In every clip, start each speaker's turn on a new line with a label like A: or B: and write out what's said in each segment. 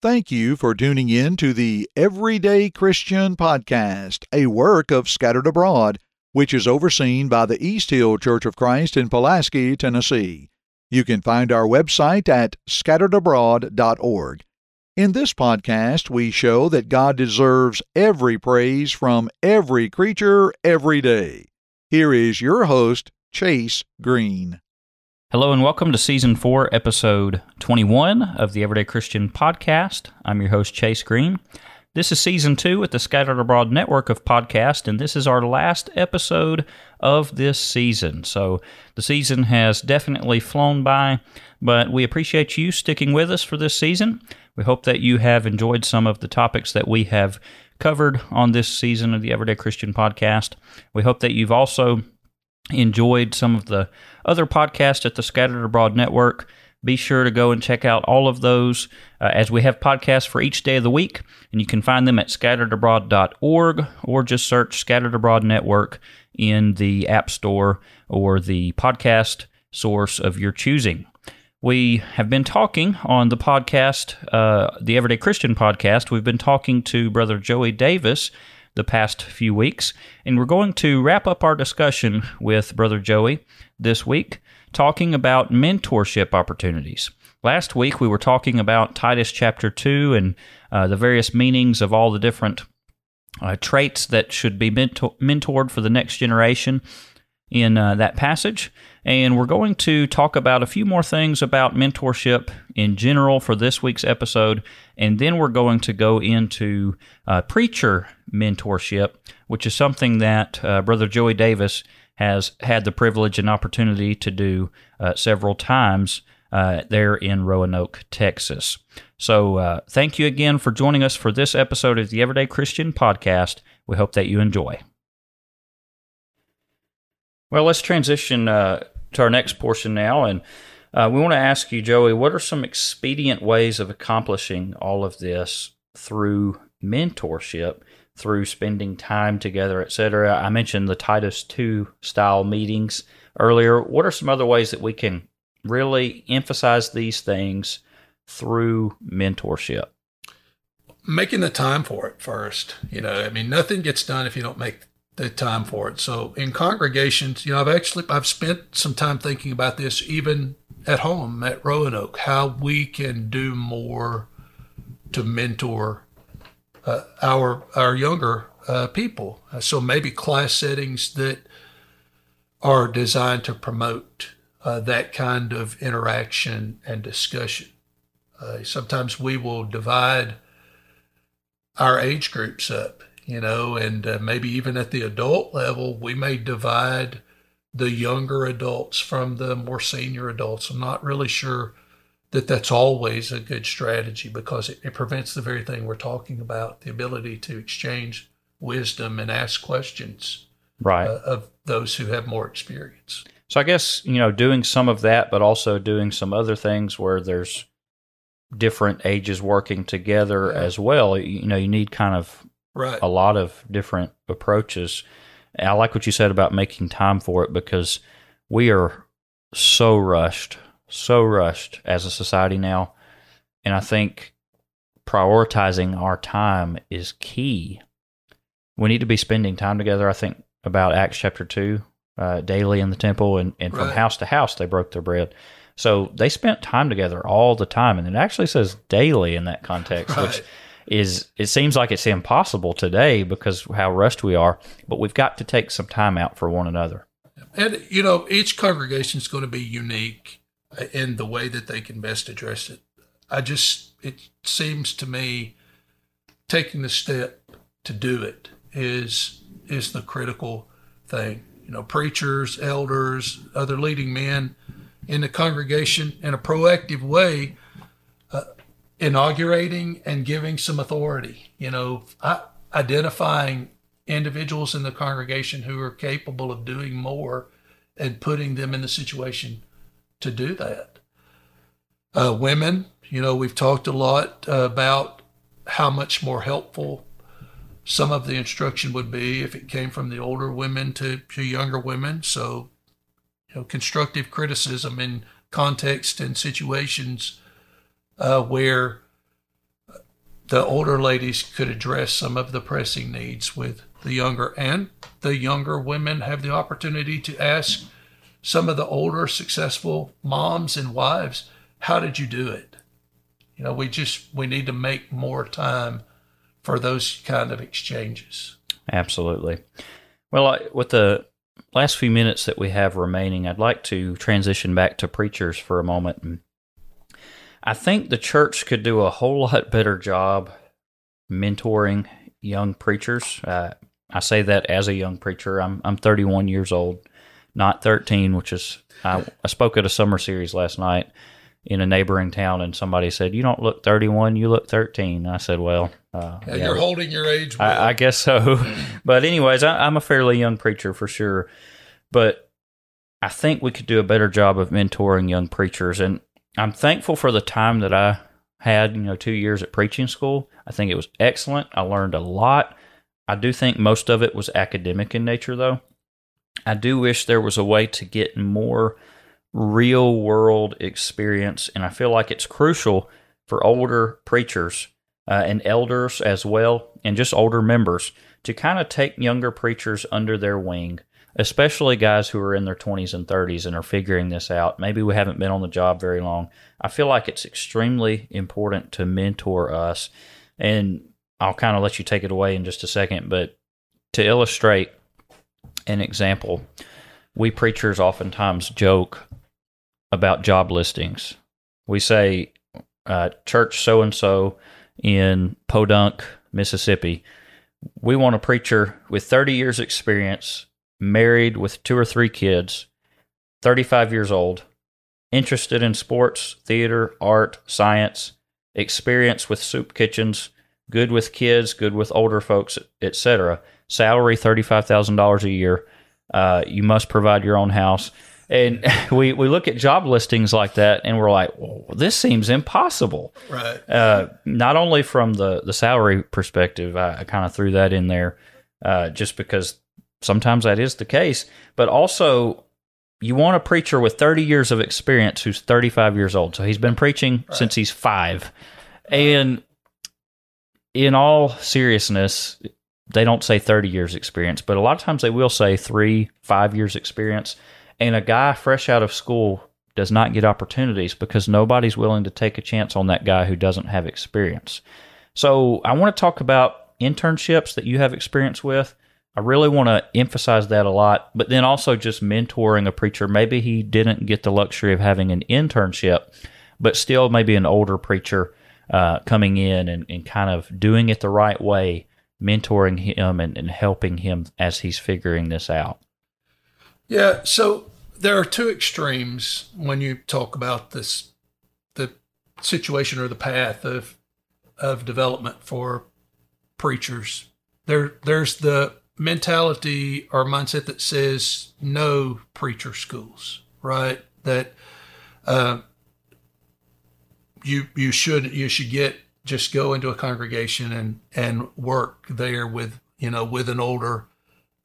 A: Thank you for tuning in to the Everyday Christian Podcast, a work of Scattered Abroad, which is overseen by the East Hill Church of Christ in Pulaski, Tennessee. You can find our website at scatteredabroad.org. In this podcast, we show that God deserves every praise from every creature every day. Here is your host, Chase Green.
B: Hello and welcome to season four, episode 21 of the Everyday Christian podcast. I'm your host, Chase Green. This is season two with the Scattered Abroad network of podcasts, and this is our last episode of this season. So the season has definitely flown by, but we appreciate you sticking with us for this season. We hope that you have enjoyed some of the topics that we have covered on this season of the Everyday Christian podcast. We hope that you've also enjoyed some of the other podcasts at the Scattered Abroad Network, be sure to go and check out all of those uh, as we have podcasts for each day of the week. And you can find them at scatteredabroad.org or just search Scattered Abroad Network in the App Store or the podcast source of your choosing. We have been talking on the podcast, uh, the Everyday Christian podcast. We've been talking to Brother Joey Davis the past few weeks. And we're going to wrap up our discussion with Brother Joey this week, talking about mentorship opportunities. Last week, we were talking about Titus chapter 2 and uh, the various meanings of all the different uh, traits that should be mentor- mentored for the next generation in uh, that passage. And we're going to talk about a few more things about mentorship in general for this week's episode. And then we're going to go into uh, preacher mentorship, which is something that uh, Brother Joey Davis has had the privilege and opportunity to do uh, several times uh, there in Roanoke, Texas. So, uh, thank you again for joining us for this episode of the Everyday Christian Podcast. We hope that you enjoy. Well, let's transition uh, to our next portion now. And uh, we want to ask you, Joey, what are some expedient ways of accomplishing all of this through mentorship, through spending time together, etc.? I mentioned the Titus 2 style meetings earlier. What are some other ways that we can really emphasize these things through mentorship?
C: Making the time for it first. You know, I mean, nothing gets done if you don't make the time for it. So in congregations, you know, I've actually I've spent some time thinking about this even at home at Roanoke, how we can do more to mentor uh, our our younger uh, people. Uh, so maybe class settings that are designed to promote uh, that kind of interaction and discussion. Uh, sometimes we will divide our age groups up you know, and uh, maybe even at the adult level, we may divide the younger adults from the more senior adults. I'm not really sure that that's always a good strategy because it, it prevents the very thing we're talking about the ability to exchange wisdom and ask questions
B: right.
C: Uh, of those who have more experience.
B: So I guess, you know, doing some of that, but also doing some other things where there's different ages working together yeah. as well. You know, you need kind of
C: right.
B: a lot of different approaches. I like what you said about making time for it because we are so rushed, so rushed as a society now. And I think prioritizing our time is key. We need to be spending time together. I think about Acts chapter 2, uh, daily in the temple, and, and from right. house to house they broke their bread. So they spent time together all the time. And it actually says daily in that context, right. which is it seems like it's impossible today because how rushed we are, but we've got to take some time out for one another.
C: And you know, each congregation is going to be unique in the way that they can best address it. I just it seems to me taking the step to do it is is the critical thing. You know, preachers, elders, other leading men in the congregation in a proactive way inaugurating and giving some authority, you know, identifying individuals in the congregation who are capable of doing more and putting them in the situation to do that. Uh, women, you know, we've talked a lot uh, about how much more helpful some of the instruction would be if it came from the older women to, to younger women. So, you know, constructive criticism in context and situations uh, where the older ladies could address some of the pressing needs with the younger, and the younger women have the opportunity to ask some of the older successful moms and wives, how did you do it? You know, we just we need to make more time for those kind of exchanges.
B: Absolutely. Well, with the last few minutes that we have remaining, I'd like to transition back to preachers for a moment. I think the church could do a whole lot better job mentoring young preachers. Uh, I say that as a young preacher. I'm I'm 31 years old, not 13, which is I, I spoke at a summer series last night in a neighboring town, and somebody said, "You don't look 31, you look 13." I said, "Well,
C: uh, yeah, you're holding your age." Well.
B: I, I, guess so. but anyways, I, I'm a fairly young preacher for sure, but I think we could do a better job of mentoring young preachers, and I'm thankful for the time that I had. You know, two years at preaching school. I think it was excellent. I learned a lot. I do think most of it was academic in nature, though. I do wish there was a way to get more real world experience. And I feel like it's crucial for older preachers uh, and elders as well, and just older members to kind of take younger preachers under their wing, especially guys who are in their 20s and 30s and are figuring this out. Maybe we haven't been on the job very long. I feel like it's extremely important to mentor us. And I'll kind of let you take it away in just a second, but to illustrate an example, we preachers oftentimes joke about job listings. We say, uh, church so and so in Podunk, Mississippi. We want a preacher with 30 years' experience, married with two or three kids, 35 years old, interested in sports, theater, art, science, experience with soup kitchens, good with kids, good with older folks, etc. Salary $35,000 a year. Uh, you must provide your own house. And we, we look at job listings like that and we're like, well, this seems impossible.
C: Right.
B: Uh, not only from the, the salary perspective, I, I kind of threw that in there uh, just because sometimes that is the case, but also you want a preacher with 30 years of experience who's 35 years old. So he's been preaching right. since he's five. And in all seriousness, they don't say 30 years experience, but a lot of times they will say three, five years experience. And a guy fresh out of school does not get opportunities because nobody's willing to take a chance on that guy who doesn't have experience. So I want to talk about internships that you have experience with. I really want to emphasize that a lot, but then also just mentoring a preacher. Maybe he didn't get the luxury of having an internship, but still maybe an older preacher uh, coming in and, and kind of doing it the right way, mentoring him and, and helping him as he's figuring this out.
C: Yeah. So there are two extremes when you talk about this, the situation or the path of of development for preachers. There, there's the mentality or mindset that says no preacher schools, right? That uh, you you should you should get just go into a congregation and and work there with you know with an older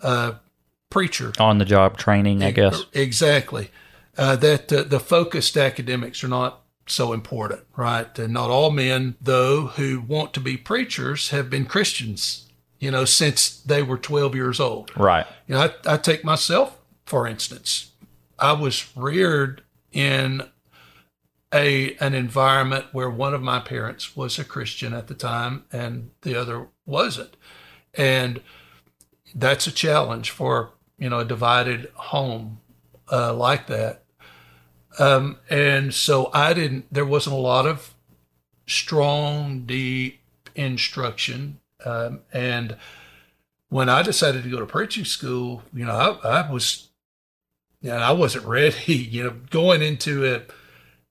C: uh, preacher
B: on the job training, I guess.
C: Exactly. Uh, that uh, the focused academics are not so important, right? And not all men, though, who want to be preachers have been Christians, you know, since they were 12 years old.
B: Right.
C: You know, I, I take myself, for instance. I was reared in a an environment where one of my parents was a Christian at the time and the other wasn't. And that's a challenge for you know a divided home uh, like that. Um, and so I didn't. There wasn't a lot of strong, deep instruction. Um, and when I decided to go to preaching school, you know, I, I was, you know, I wasn't ready. You know, going into a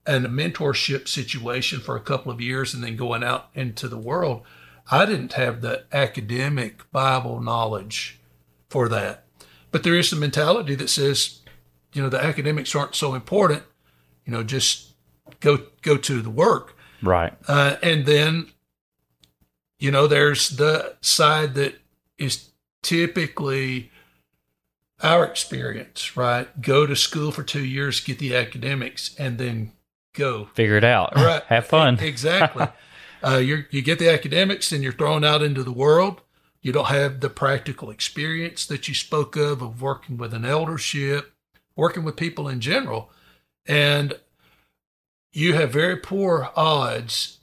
C: and a mentorship situation for a couple of years and then going out into the world, I didn't have the academic Bible knowledge for that. But there is the mentality that says, you know, the academics aren't so important. You know, just go go to the work.
B: Right.
C: Uh, and then, you know, there's the side that is typically our experience, right? Go to school for two years, get the academics, and then go
B: figure it out. Right. Have fun.
C: exactly. Uh, you you get the academics and you're thrown out into the world. You don't have the practical experience that you spoke of of working with an eldership, working with people in general, and you have very poor odds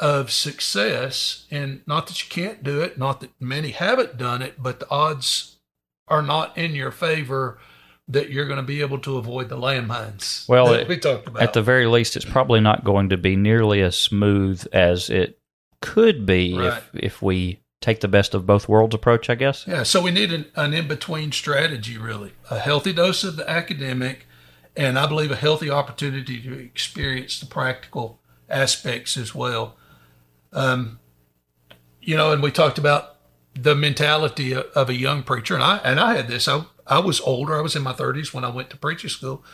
C: of success. And not that you can't do it, not that many haven't done it, but the odds are not in your favor that you're going to be able to avoid the landmines.
B: Well, it-
C: we talked about.
B: At the very least, it's probably not going to be nearly as smooth as it could be
C: Right.
B: if if we take the best of both worlds approach. I guess.
C: Yeah, so we need an, an in between strategy, really. A healthy dose of the academic, and I believe a healthy opportunity to experience the practical aspects as well. Um, you know, and we talked about the mentality of, a young preacher, and I and I had this. I I was older. I was in my thirties when I went to preaching school,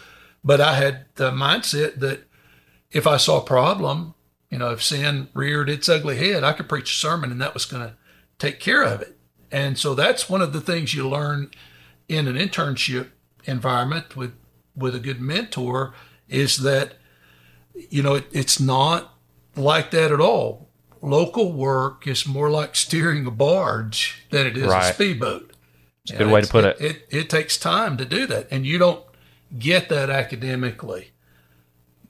C: but I had the mindset that if I saw a problem, you know, if sin reared its ugly head, I could preach a sermon, and that was going to take care of it. And so that's one of the things you learn in an internship environment with with a good mentor is that you know it, it's not like that at all. Local work is more like steering a barge than it is a speedboat.
B: It's a good way to put it.
C: It, it takes time to do that, and you don't get that academically.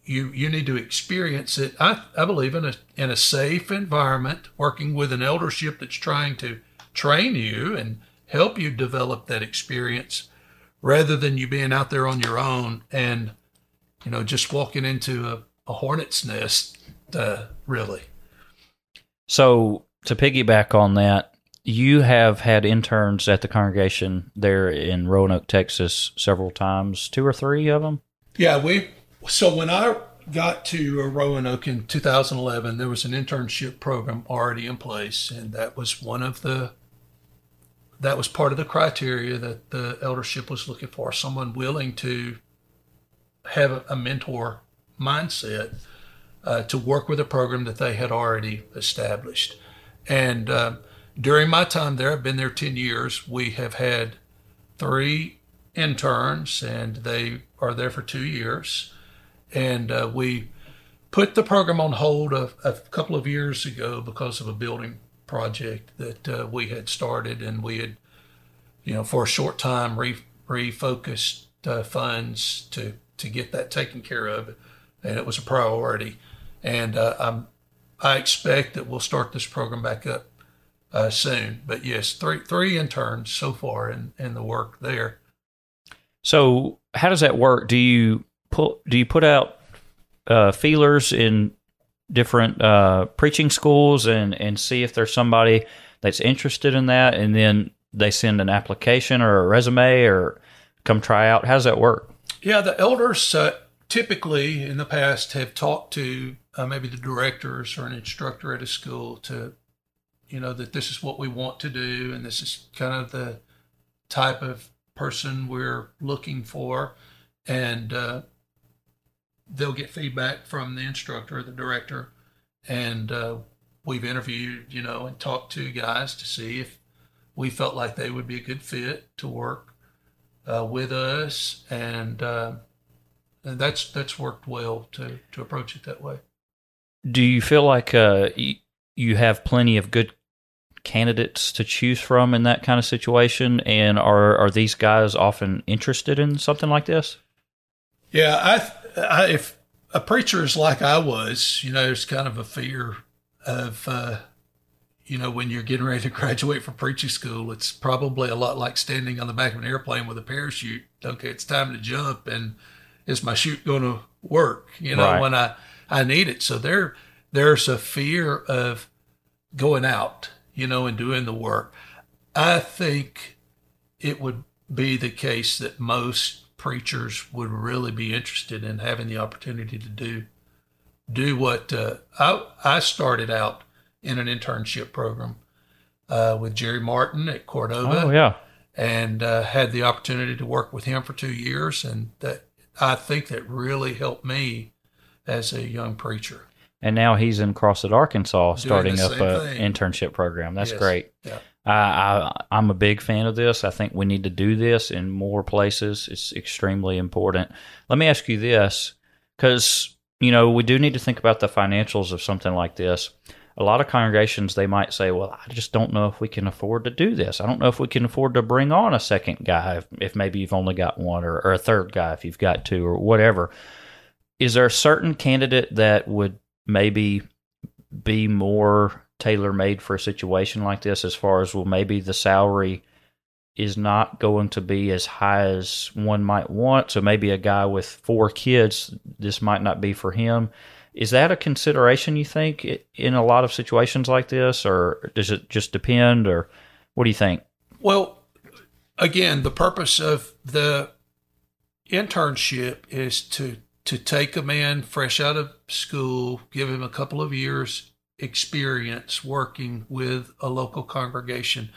C: You you need to experience it. I, I believe in a in a safe environment, working with an eldership that's trying to train you and help you develop that experience, rather than you being out there on your own and you know just walking into a, a hornet's nest. Uh, really,
B: So to piggyback on that, you have had interns at the congregation there in Roanoke, Texas, several times, two or three of them.
C: Yeah, we. So when I got to Roanoke in 2011, there was an internship program already in place, and that was one of the. That was part of the criteria that the eldership was looking for: someone willing to have a mentor mindset uh, to work with a program that they had already established. And uh, during my time there, I've been there 10 years. We have had three interns, and they are there for two years. And uh, we put the program on hold a, a couple of years ago because of a building project that uh, we had started, and we had, you know, for a short time re- refocused uh, funds to to get that taken care of, and it was a priority. And uh, I'm, I expect that we'll start this program back up uh, soon. But yes, three three interns so far in, in the work there.
B: So how does that work? Do you pull? Do you put out uh, feelers in different uh, preaching schools and and see if there's somebody that's interested in that, and then they send an application or a resume or come try out? How does that work?
C: Yeah, the elders uh, typically in the past have talked to uh, maybe the directors or an instructor at a school to, you know, that this is what we want to do and this is kind of the type of person we're looking for. And uh, they'll get feedback from the instructor or the director. And uh, we've interviewed, you know, and talked to guys to see if we felt like they would be a good fit to work uh, with us, and, uh, and that's that's worked well to to approach it that way.
B: Do you feel like uh, you have plenty of good candidates to choose from in that kind of situation? And are are these guys often interested in something like this?
C: Yeah, I, I if a preacher is like I was, you know, there's kind of a fear of, uh, you know, when you're getting ready to graduate from preaching school, it's probably a lot like standing on the back of an airplane with a parachute. Okay, it's time to jump, and is my chute going to work? You know,
B: Right.
C: when I I need it. So there there's a fear of going out, you know, and doing the work. I think it would be the case that most preachers would really be interested in having the opportunity to do do what uh, I I started out in an internship program uh, with Jerry Martin at Cordova
B: Oh yeah.
C: and uh, had the opportunity to work with him for two years, and that I think that really helped me as a young preacher.
B: And now he's in Crossett, Arkansas, starting up
C: an
B: internship program. That's
C: Yes.
B: great.
C: Yeah.
B: I, I I'm a big fan of this. I think we need to do this in more places. It's extremely important. Let me ask you this, because you know, we do need to think about the financials of something like this. A lot of congregations, they might say, well, I just don't know if we can afford to do this. I don't know if we can afford to bring on a second guy if, if maybe you've only got one or, or a third guy if you've got two or whatever. Is there a certain candidate that would maybe be more tailor made for a situation like this as far as, well, maybe the salary is not going to be as high as one might want. So maybe a guy with four kids, this might not be for him. Is that a consideration you think in a lot of situations like this, or does it just depend, or what do you think?
C: Well, again, the purpose of the internship is to to take a man fresh out of school, give him a couple of years experience working with a local congregation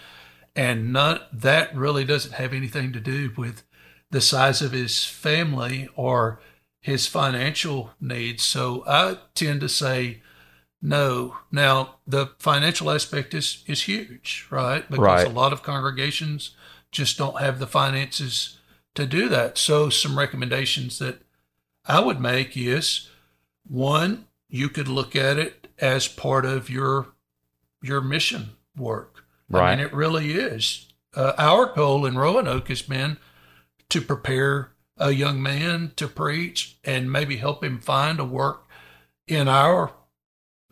C: and not that really doesn't have anything to do with the size of his family or his financial needs. So I tend to say no. Now the financial aspect is is huge, right? Because
B: right.
C: a lot of congregations just don't have the finances to do that. So some recommendations that I would make is one, you could look at it as part of your your mission work.
B: Right.
C: I mean, it really is. Uh, our goal in Roanoke has been to prepare a young man to preach and maybe help him find a work in our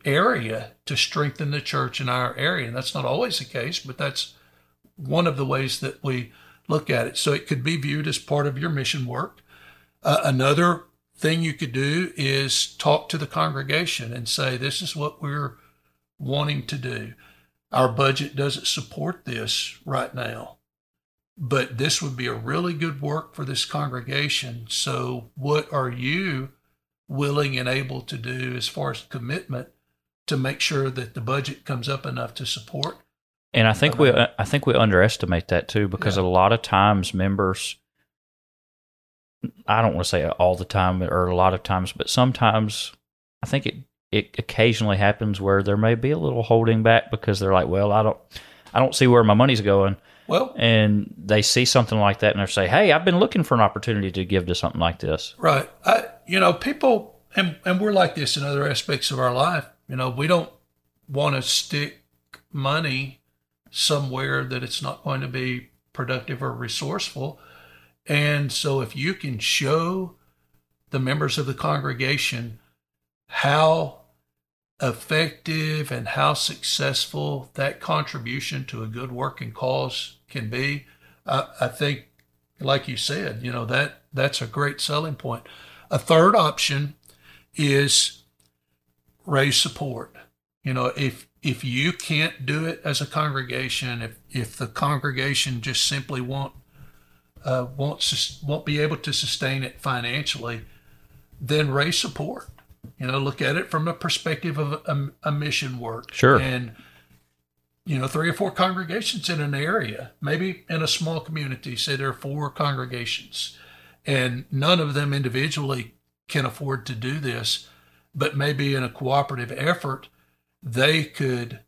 C: area to strengthen the church in our area. And that's not always the case, but that's one of the ways that we look at it. So it could be viewed as part of your mission work. Uh, another thing you could do is talk to the congregation and say, this is what we're wanting to do our budget doesn't support this right now. But this would be a really good work for this congregation. So, what are you willing and able to do as far as commitment to make sure that the budget comes up enough to support?
B: And I think we uh, I think we underestimate that too because yeah. a lot of times members I don't want to say all the time or a lot of times, but sometimes I think it it occasionally happens where there may be a little holding back because they're like, well, I don't, I don't see where my money's going.
C: Well,
B: and they see something like that and they say, hey, I've been looking for an opportunity to give to something like this.
C: Right. I, you know, people, and, and we're like this in other aspects of our life. You know, we don't want to stick money somewhere that it's not going to be productive or resourceful. And so if you can show the members of the congregation how effective and how successful that contribution to a good working cause can be, I, I think, like you said, you know that that's a great selling point. A third option is raise support. You know, if if you can't do it as a congregation, if if the congregation just simply won't uh, won't won't be able to sustain it financially, then raise support. You know, look at it from a perspective of a, a mission work.
B: Sure.
C: And you know, three or four congregations in an area, maybe in a small community, say there are four congregations, and none of them individually can afford to do this, but maybe in a cooperative effort, they could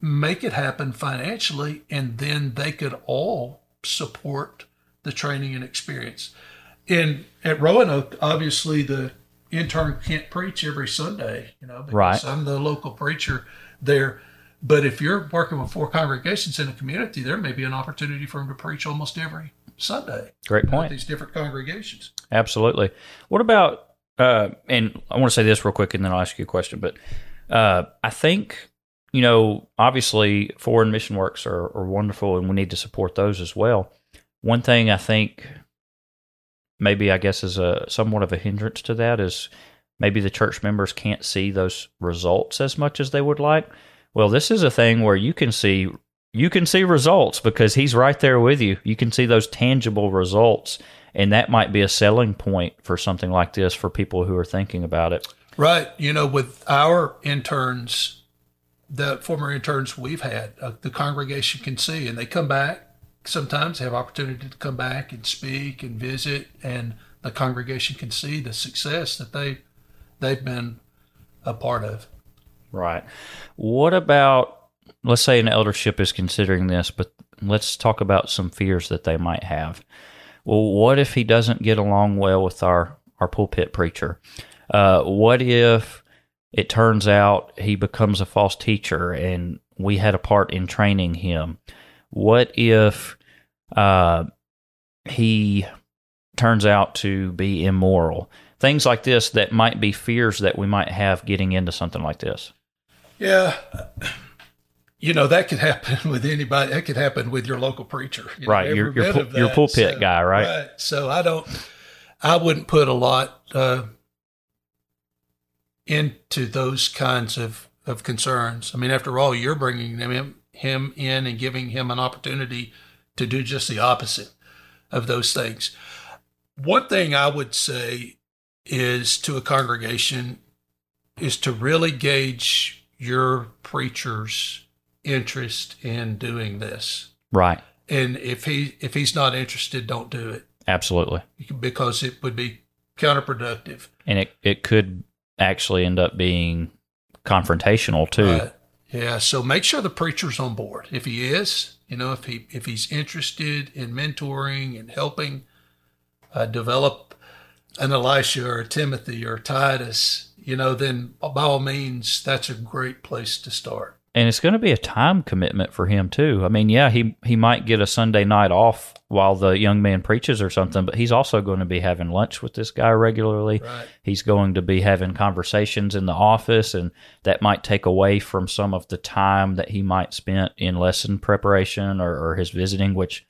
C: make it happen financially, and then they could all support the training and experience. And at Roanoke, obviously the intern can't preach every Sunday, you know, because
B: right.
C: I'm the local preacher there. But if you're working with four congregations in a community, there may be an opportunity for him to preach almost every Sunday.
B: Great point.
C: These different congregations.
B: Absolutely. What about? Uh, and I want to say this real quick, and then I'll ask you a question. But uh, I think you know, obviously, foreign mission works are, are wonderful, and we need to support those as well. One thing I think maybe I guess is a somewhat of a hindrance to that is maybe the church members can't see those results as much as they would like. Well, this is a thing where you can see you can see results because he's right there with you. You can see those tangible results and that might be a selling point for something like this for people who are thinking about it.
C: Right. You know, with our interns, the former interns we've had, uh, the congregation can see and they come back sometimes have opportunity to come back and speak and visit, and the congregation can see the success that they they've been a part of.
B: Right. What about let's say an eldership is considering this, but let's talk about some fears that they might have. Well, what if he doesn't get along well with our our pulpit preacher? Uh, what if it turns out he becomes a false teacher and we had a part in training him? What if uh, he turns out to be immoral? Things like this that might be fears that we might have getting into something like this.
C: Yeah. You know, that could happen with anybody. That could happen with your local preacher. You
B: right.
C: every
B: Your, your, your pulpit
C: So-
B: guy, right?
C: So I don't, I wouldn't put a lot uh, into those kinds of, of concerns. I mean, after all, you're bringing him, him in and giving him an opportunity to do just the opposite of those things. One thing I would say is to a congregation is to really gauge your preacher's interest in doing this.
B: Right.
C: And if he if he's not interested, don't do it
B: Absolutely.
C: because it would be counterproductive.
B: And it, it could actually end up being confrontational too.
C: Uh, yeah, so make sure the preacher's on board. If he is, you know, if he if he's interested in mentoring and helping uh, develop an Elisha or a Timothy or Titus, you know, then by all means, that's a great place to start.
B: And it's going to be a time commitment for him too. I mean, yeah, he he might get a Sunday night off while the young man preaches or something, but he's also going to be having lunch with this guy regularly.
C: Right.
B: He's going to be having conversations in the office, and that might take away from some of the time that he might spend in lesson preparation or, or his visiting. Which,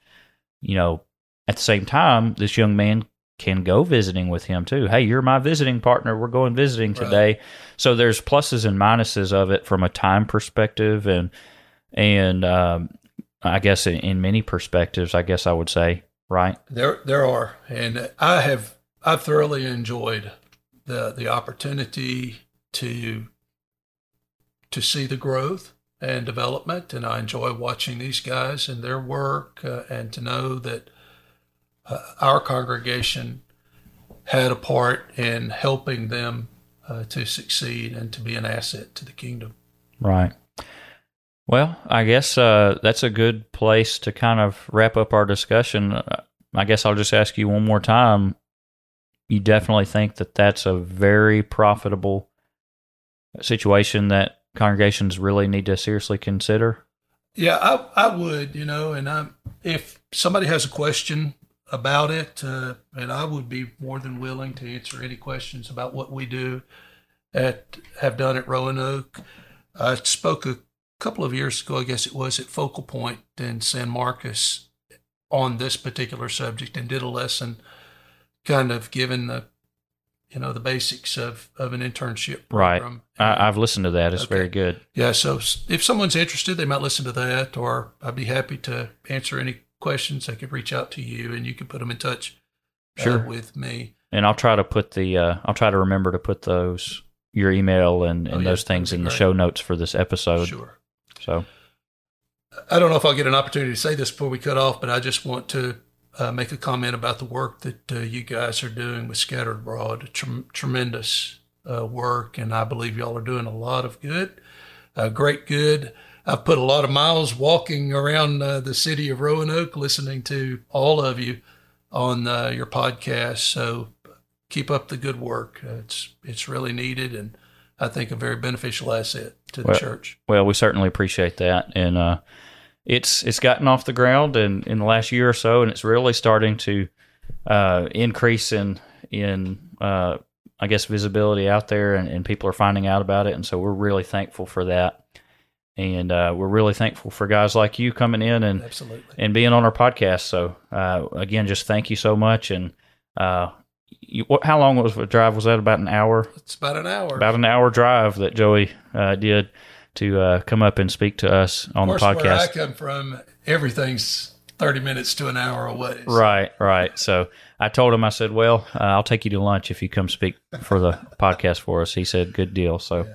B: you know, at the same time, this young man can go visiting with him too. Hey, you're my visiting partner. We're going visiting
C: Right.
B: today. So there's pluses and minuses of it from a time perspective, and and um, I guess in, in many perspectives, I guess I would say, right?
C: There, there are, and I have, I've thoroughly enjoyed the the opportunity to to see the growth and development, and I enjoy watching these guys and their work, uh, and to know that uh, our congregation had a part in helping them uh, to succeed and to be an asset to the kingdom.
B: Right. Well, I guess uh, that's a good place to kind of wrap up our discussion. Uh, I guess I'll just ask you one more time. You definitely think that that's a very profitable situation that congregations really need to seriously consider?
C: Yeah, I I would, you know, and I if somebody has a question about it, uh, and I would be more than willing to answer any questions about what we do at have done at Roanoke. I spoke a couple of years ago, I guess it was at Focal Point in San Marcos on this particular subject and did a lesson, kind of giving the you know the basics of of an internship
B: Right.
C: program.
B: I, I've listened to that. It's
C: Okay.
B: very good.
C: Yeah, so if someone's interested, they might listen to that, or I'd be happy to answer any questions. They could reach out to you, and you can put them in touch uh,
B: Sure.
C: with me.
B: And I'll try to put the uh, I'll try to remember to put those your email and, and
C: Oh, yeah,
B: those things in the show notes for this episode.
C: Sure.
B: So
C: I don't know if I'll get an opportunity to say this before we cut off, but I just want to uh, make a comment about the work that uh, you guys are doing with Scattered Abroad. Trem- tremendous uh, work, and I believe y'all are doing a lot of good, uh, great good. I've put a lot of miles walking around uh, the city of Roanoke, listening to all of you on uh, your podcast. So keep up the good work. Uh, it's it's really needed, and I think a very beneficial asset to the
B: Well,
C: church.
B: Well, we certainly appreciate that, and uh, it's it's gotten off the ground in, in the last year or so, and it's really starting to uh, increase in in uh, I guess visibility out there, and, and people are finding out about it, and so we're really thankful for that, and uh, we're really thankful for guys like you coming in and
C: Absolutely.
B: and being on our podcast. So uh, again, just thank you so much, and uh, you, what, how long was the drive? Was that about an hour?
C: It's about an hour.
B: about an hour drive that Joey uh, did to uh, come up and speak to us on the
C: of course, where I come from, everything's 30 minutes to an hour away. So
B: Right, right. So I told him, I said, "Well, uh, I'll take you to lunch if you come speak for the podcast for us." He said, "Good deal." So,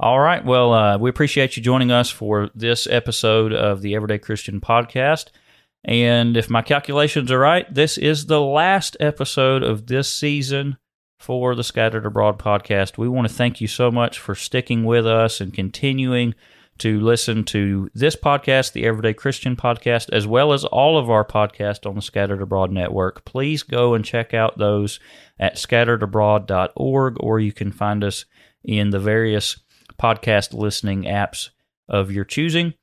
B: all right. Well, uh, we appreciate you joining us for this episode of the Everyday Christian Podcast. And if my calculations are right, this is the last episode of this season for the Scattered Abroad podcast. We want to thank you so much for sticking with us and continuing to listen to this podcast, the Everyday Christian podcast, as well as all of our podcasts on the Scattered Abroad Network, please go and check out those at scatteredabroad.org, or you can find us in the various podcast listening apps of your choosing.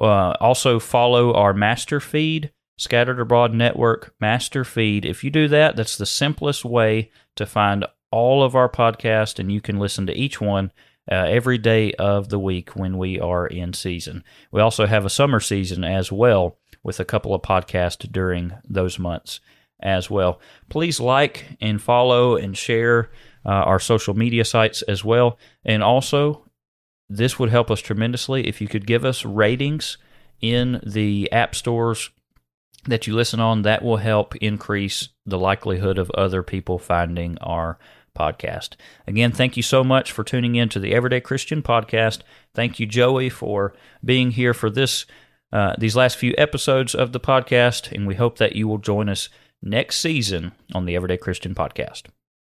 B: Uh, also, follow our master feed, Scattered Abroad Network master feed. If you do that, that's the simplest way to find all of our podcasts, and you can listen to each one uh, every day of the week when we are in season. We also have a summer season as well with a couple of podcasts during those months as well. Please like and follow and share uh, our social media sites as well. And also, this would help us tremendously if you could give us ratings in the app stores that you listen on. That will help increase the likelihood of other people finding our podcast. Again, thank you so much for tuning in to the Everyday Christian podcast. Thank you, Joey, for being here for this uh, these last few episodes of the podcast, and we hope that you will join us next season on the Everyday Christian podcast.